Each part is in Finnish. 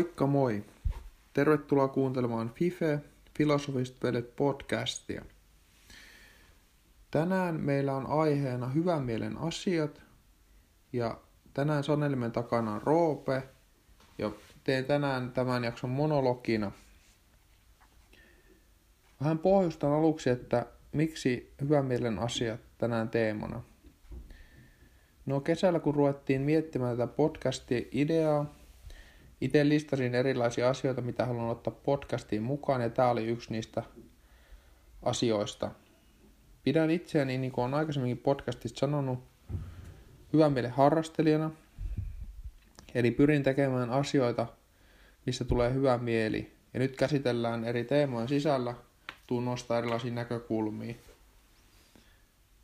Moikka moi! Tervetuloa kuuntelemaan FIFE, Filosofiset vedet podcastia. Tänään meillä on aiheena hyvän mielen asiat ja tänään Sanelimen takana on Roope ja teen tänään tämän jakson monologina. Vähän pohjustan aluksi, että miksi hyvän mielen asiat tänään teemana. No kesällä kun ruvettiin miettimään tätä podcasti-ideaa, itse listasin erilaisia asioita, mitä haluan ottaa podcastiin mukaan, ja tämä oli yksi niistä asioista. Pidän itseäni, niin kuin olen aikaisemminkin podcastista sanonut, hyvän mielen harrastelijana. Eli pyrin tekemään asioita, missä tulee hyvä mieli. Ja nyt käsitellään eri teemojen sisällä, tuun nostaa erilaisia näkökulmia.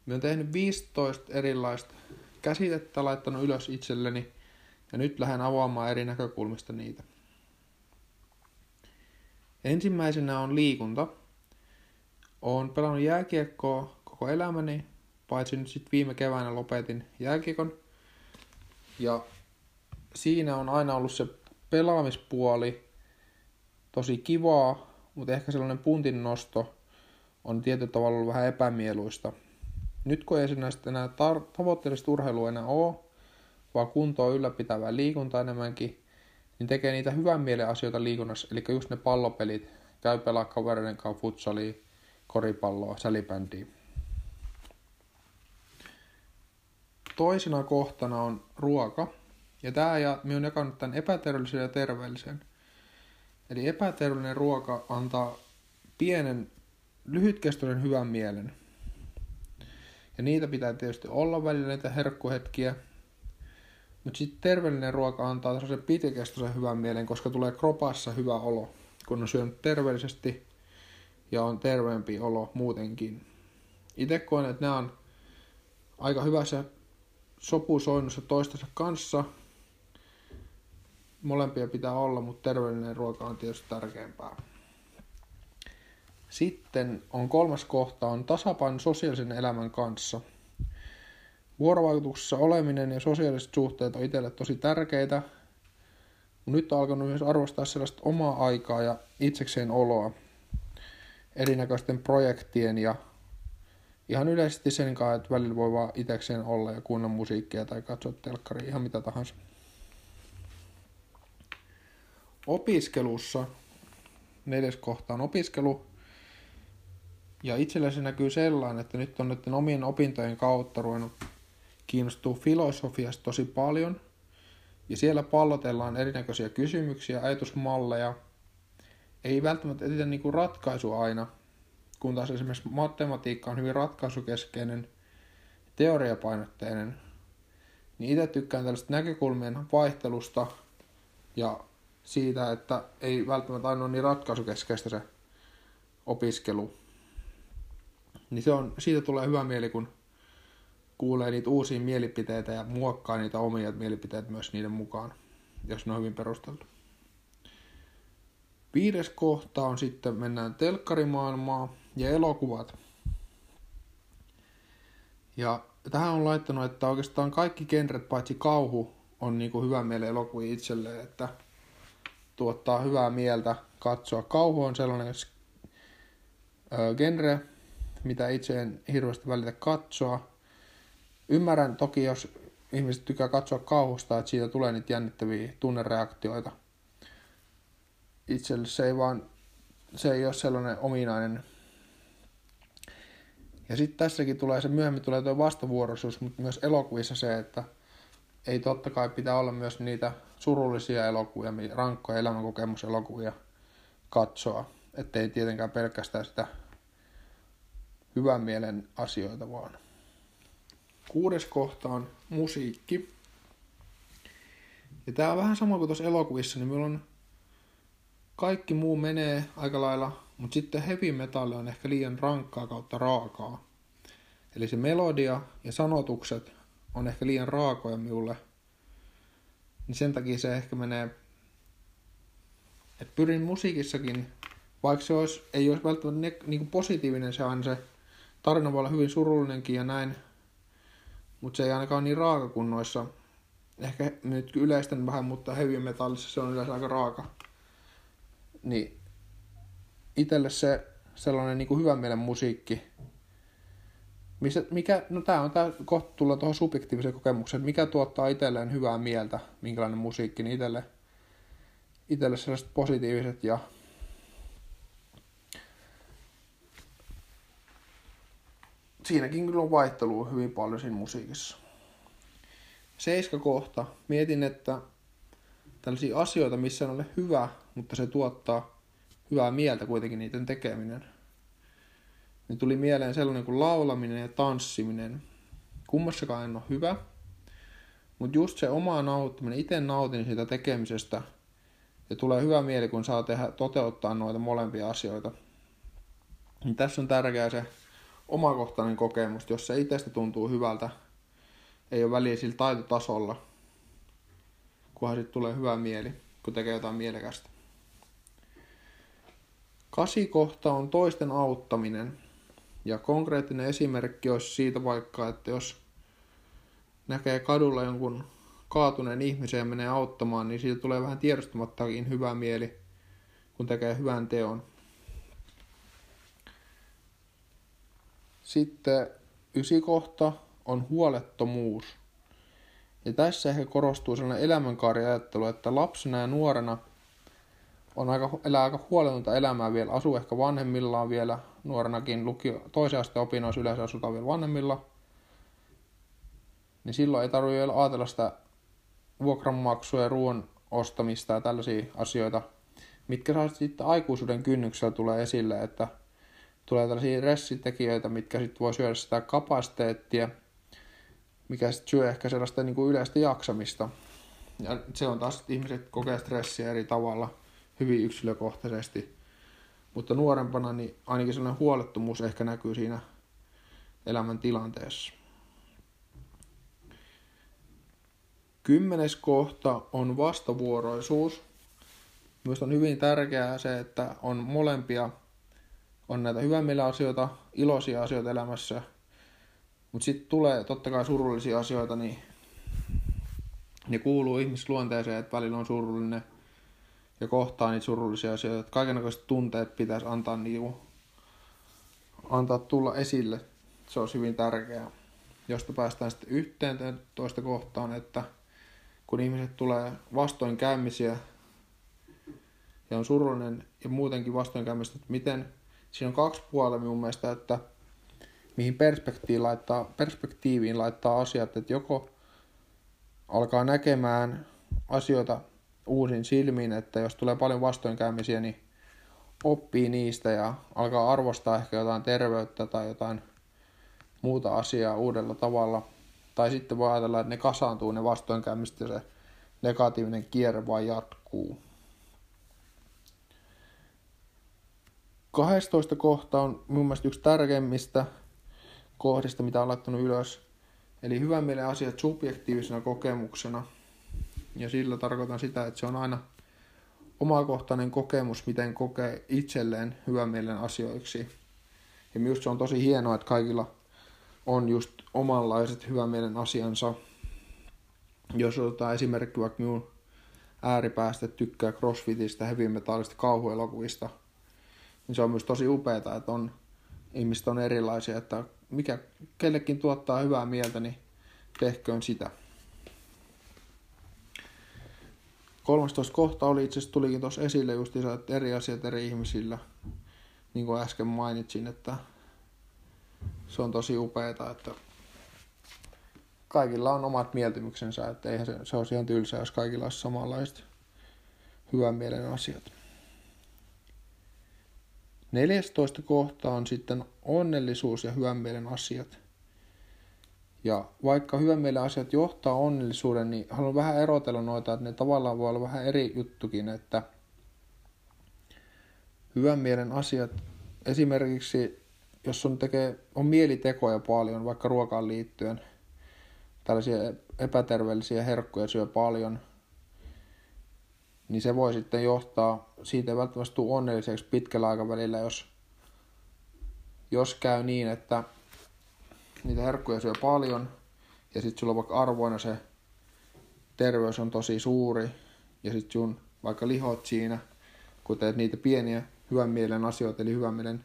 Mä oon tehnyt 15 erilaista käsitettä, laittanut ylös itselleni ja nyt lähden avaamaan eri näkökulmista niitä. Ensimmäisenä on liikunta. Olen pelannut jääkiekkoa koko elämäni, paitsi nyt sitten viime keväänä lopetin jääkiekon. Ja siinä on aina ollut se pelaamispuoli tosi kivaa, mutta ehkä sellainen puntin nosto on tietyllä tavalla ollut vähän epämieluista. Nyt kun ei näistä enää tar- tavoitteellista urheilua enää ole, vaan kuntoa ylläpitävää liikuntaa enemmänkin, niin tekee niitä hyvän mielen asioita liikunnassa, eli just ne pallopelit, käy pelaa kavereiden kanssa futsalia, koripalloa, sälibändiä. Toisena kohtana on ruoka, ja tämä ja minä olen jakanut tämän epäterveellisen ja terveellisen. Eli epäterveellinen ruoka antaa pienen, lyhytkestoisen hyvän mielen. Ja niitä pitää tietysti olla välillä, niitä herkkuhetkiä, mutta sitten terveellinen ruoka antaa sellaisen pitkäkestoisen hyvän mielen, koska tulee kropassa hyvä olo, kun on syönyt terveellisesti ja on terveempi olo muutenkin. Itse koen, että nämä on aika hyvässä sopusoinnussa toistensa kanssa. Molempia pitää olla, mutta terveellinen ruoka on tietysti tärkeämpää. Sitten on kolmas kohta, on tasapaino sosiaalisen elämän kanssa – Vuorovaikutuksessa oleminen ja sosiaaliset suhteet on itselle tosi tärkeitä. Nyt on alkanut myös arvostaa sellaista omaa aikaa ja itsekseen oloa erinäköisten projektien ja ihan yleisesti sen kanssa, että välillä voi vaan itsekseen olla ja kuunnella musiikkia tai katsoa telkkaria, ihan mitä tahansa. Opiskelussa, neljäs kohta on opiskelu, ja itsellä se näkyy sellainen, että nyt on nyt omien opintojen kautta ruvennut kiinnostuu filosofiasta tosi paljon. Ja siellä pallotellaan erinäköisiä kysymyksiä, ajatusmalleja. Ei välttämättä etsitä niinku ratkaisu aina, kun taas esimerkiksi matematiikka on hyvin ratkaisukeskeinen, teoriapainotteinen. Niin itse tykkään tällaista näkökulmien vaihtelusta ja siitä, että ei välttämättä aina ole niin ratkaisukeskeistä se opiskelu. Niin se on, siitä tulee hyvä mieli, kun kuulee niitä uusia mielipiteitä ja muokkaa niitä omia mielipiteitä myös niiden mukaan, jos ne on hyvin perusteltu. Viides kohta on sitten, mennään telkkarimaailmaa ja elokuvat. Ja tähän on laittanut, että oikeastaan kaikki genret paitsi kauhu on niin kuin hyvä miele elokuvia itselleen, että tuottaa hyvää mieltä katsoa. Kauhu on sellainen genre, mitä itse en hirveästi välitä katsoa, Ymmärrän toki, jos ihmiset tykkää katsoa kauhusta, että siitä tulee niitä jännittäviä tunnereaktioita. Itselle se ei vaan, se ei ole sellainen ominainen. Ja sitten tässäkin tulee se, myöhemmin tulee tuo vastavuoroisuus, mutta myös elokuvissa se, että ei totta kai pitää olla myös niitä surullisia elokuvia, rankkoja elämänkokemuselokuvia katsoa. Ettei tietenkään pelkästään sitä hyvän mielen asioita vaan. Kuudes kohta on musiikki. Ja tää on vähän sama kuin tuossa elokuvissa, niin meillä on kaikki muu menee aika lailla, mutta sitten heavy metalli on ehkä liian rankkaa kautta raakaa. Eli se melodia ja sanotukset on ehkä liian raakoja minulle. Niin sen takia se ehkä menee... Et pyrin musiikissakin, vaikka se olisi, ei olisi välttämättä ne, niin positiivinen se aina se tarina voi olla hyvin surullinenkin ja näin, mutta se ei ainakaan niin raaka kuin noissa ehkä nyt yleisten vähän, mutta heavy metallissa se on yleensä aika raaka. Niin itselle se sellainen niin kuin hyvän mielen musiikki, missä, mikä, no tää on tää kohta tulla tuohon subjektiiviseen kokemukseen, mikä tuottaa itselleen hyvää mieltä, minkälainen musiikki, niin itselle, itselle sellaiset positiiviset ja siinäkin kyllä on vaihtelua hyvin paljon siinä musiikissa. Seiska kohta. Mietin, että tällaisia asioita, missä on ole hyvä, mutta se tuottaa hyvää mieltä kuitenkin niiden tekeminen. Niin tuli mieleen sellainen kuin laulaminen ja tanssiminen. Kummassakaan en ole hyvä, mutta just se oma nauttiminen, itse nautin siitä tekemisestä ja tulee hyvä mieli, kun saa tehdä, toteuttaa noita molempia asioita. Niin tässä on tärkeää se omakohtainen kokemus, jos se itsestä tuntuu hyvältä, ei ole väliä sillä taitotasolla, kunhan sitten tulee hyvä mieli, kun tekee jotain mielekästä. Kasikohta on toisten auttaminen. Ja konkreettinen esimerkki olisi siitä vaikka, että jos näkee kadulla jonkun kaatuneen ihmisen ja menee auttamaan, niin siitä tulee vähän tiedostamattakin hyvä mieli, kun tekee hyvän teon. Sitten ysikohta on huolettomuus. Ja tässä ehkä korostuu sellainen elämänkaariajattelu, että lapsena ja nuorena on aika, elää aika huoletonta elämää vielä, asuu ehkä vanhemmillaan vielä, nuorenakin lukio, toisen asteen opinnoissa yleensä asutaan vielä vanhemmilla, niin silloin ei tarvitse vielä ajatella sitä vuokranmaksua ja ruoan ostamista ja tällaisia asioita, mitkä saa sitten aikuisuuden kynnyksellä tulee esille, että tulee tällaisia ressitekijöitä, mitkä sitten voi syödä sitä kapasiteettia, mikä sitten syö ehkä sellaista niin kuin yleistä jaksamista. Ja se on taas, että ihmiset kokee stressiä eri tavalla, hyvin yksilökohtaisesti. Mutta nuorempana niin ainakin sellainen huolettomuus ehkä näkyy siinä elämän tilanteessa. Kymmenes kohta on vastavuoroisuus. Myös on hyvin tärkeää se, että on molempia, on näitä hyvän asioita, iloisia asioita elämässä, mutta sitten tulee totta kai surullisia asioita, niin ne kuuluu ihmisluonteeseen, että välillä on surullinen ja kohtaa niitä surullisia asioita. Kaikenlaiset tunteet pitäisi antaa, niinku, antaa tulla esille. Se olisi hyvin tärkeää. Josta päästään sitten yhteen toista kohtaan, että kun ihmiset tulee vastoinkäymisiä ja on surullinen ja muutenkin vastoinkäymistä, että miten, siinä on kaksi puolta minun mielestä, että mihin perspektiiviin laittaa, perspektiiviin laittaa asiat, että joko alkaa näkemään asioita uusin silmin, että jos tulee paljon vastoinkäymisiä, niin oppii niistä ja alkaa arvostaa ehkä jotain terveyttä tai jotain muuta asiaa uudella tavalla. Tai sitten voi ajatella, että ne kasaantuu ne vastoinkäymiset ja se negatiivinen kierre vaan jatkuu. 12 kohta on mun mielestä yksi tärkeimmistä kohdista, mitä on laittanut ylös. Eli hyvän mielen asiat subjektiivisena kokemuksena. Ja sillä tarkoitan sitä, että se on aina omakohtainen kokemus, miten kokee itselleen hyvän mielen asioiksi. Ja myös se on tosi hienoa, että kaikilla on just omanlaiset hyvän mielen asiansa. Jos otetaan esimerkki vaikka minun ääripäästä tykkää crossfitistä, heavy metallista, kauhuelokuvista, se on myös tosi upeaa, että on, ihmiset on erilaisia, että mikä kellekin tuottaa hyvää mieltä, niin tehköön sitä. 13 kohta oli itse asiassa tulikin tuossa esille just että eri asiat eri ihmisillä. Niin kuin äsken mainitsin, että se on tosi upeeta, että kaikilla on omat mieltymyksensä, että eihän se, se olisi ihan tylsää, jos kaikilla olisi samanlaiset hyvän mielen asiat. 14 kohta on sitten onnellisuus ja hyvän mielen asiat. Ja vaikka hyvän mielen asiat johtaa onnellisuuden, niin haluan vähän erotella noita, että ne tavallaan voi olla vähän eri juttukin, että hyvän mielen asiat, esimerkiksi jos on, tekee, on mielitekoja paljon, vaikka ruokaan liittyen, tällaisia epäterveellisiä herkkuja syö paljon, niin se voi sitten johtaa, siitä välttämättä onnelliseksi pitkällä aikavälillä, jos, jos käy niin, että niitä herkkuja syö paljon ja sitten sulla on vaikka arvoina se terveys on tosi suuri ja sitten sun vaikka lihot siinä, kun teet niitä pieniä hyvän mielen asioita, eli hyvän mielen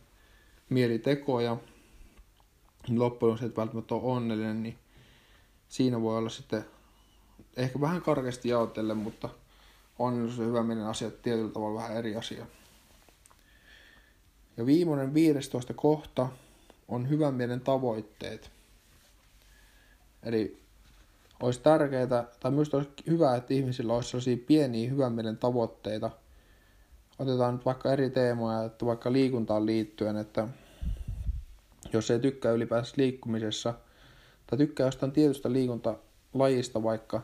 mielitekoja, niin loppujen lopuksi et välttämättä ole onnellinen, niin siinä voi olla sitten ehkä vähän karkeasti jaotelle, mutta onnellisuus ja hyvän mielen asiat tietyllä tavalla vähän eri asia. Ja viimeinen 15 kohta on hyvän mielen tavoitteet. Eli olisi tärkeää, tai myös olisi hyvä, että ihmisillä olisi sellaisia pieniä hyvän mielen tavoitteita. Otetaan nyt vaikka eri teemoja, että vaikka liikuntaan liittyen, että jos ei tykkää ylipäänsä liikkumisessa, tai tykkää jostain tietystä liikuntalajista vaikka,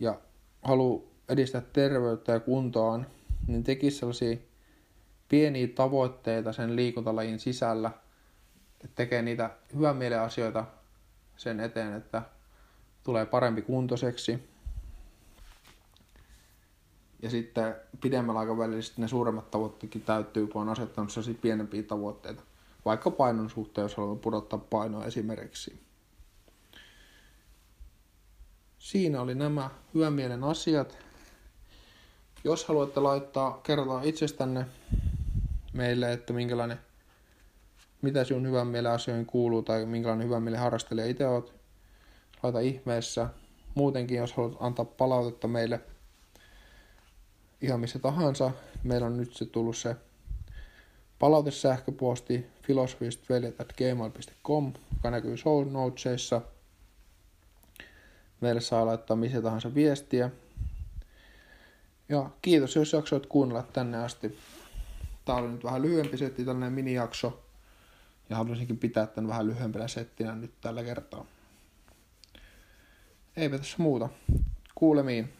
ja haluaa edistää terveyttä ja kuntoaan, niin tekisi sellaisia pieniä tavoitteita sen liikuntalajin sisällä, että tekee niitä hyvän mielen asioita sen eteen, että tulee parempi kuntoiseksi. Ja sitten pidemmällä aikavälillä sitten ne suuremmat tavoitteetkin täyttyy, kun on asettanut sellaisia pienempiä tavoitteita. Vaikka painon suhteen, jos haluaa pudottaa painoa esimerkiksi. Siinä oli nämä hyvän mielen asiat. Jos haluatte laittaa, kertoa itsestänne meille, että minkälainen, mitä sinun hyvän mielen asioihin kuuluu tai minkälainen hyvän mielen harrastelija itse olet, laita ihmeessä. Muutenkin, jos haluat antaa palautetta meille ihan missä tahansa, meillä on nyt se tullut se palautesähköposti filosofisetveljet.gmail.com, joka näkyy show notesissa. Meille saa laittaa missä tahansa viestiä. Ja kiitos, jos jaksoit kuunnella tänne asti. Tämä oli nyt vähän lyhyempi setti, tällainen minijakso. Ja haluaisinkin pitää tämän vähän lyhyempänä settinä nyt tällä kertaa. Eipä tässä muuta. Kuulemiin.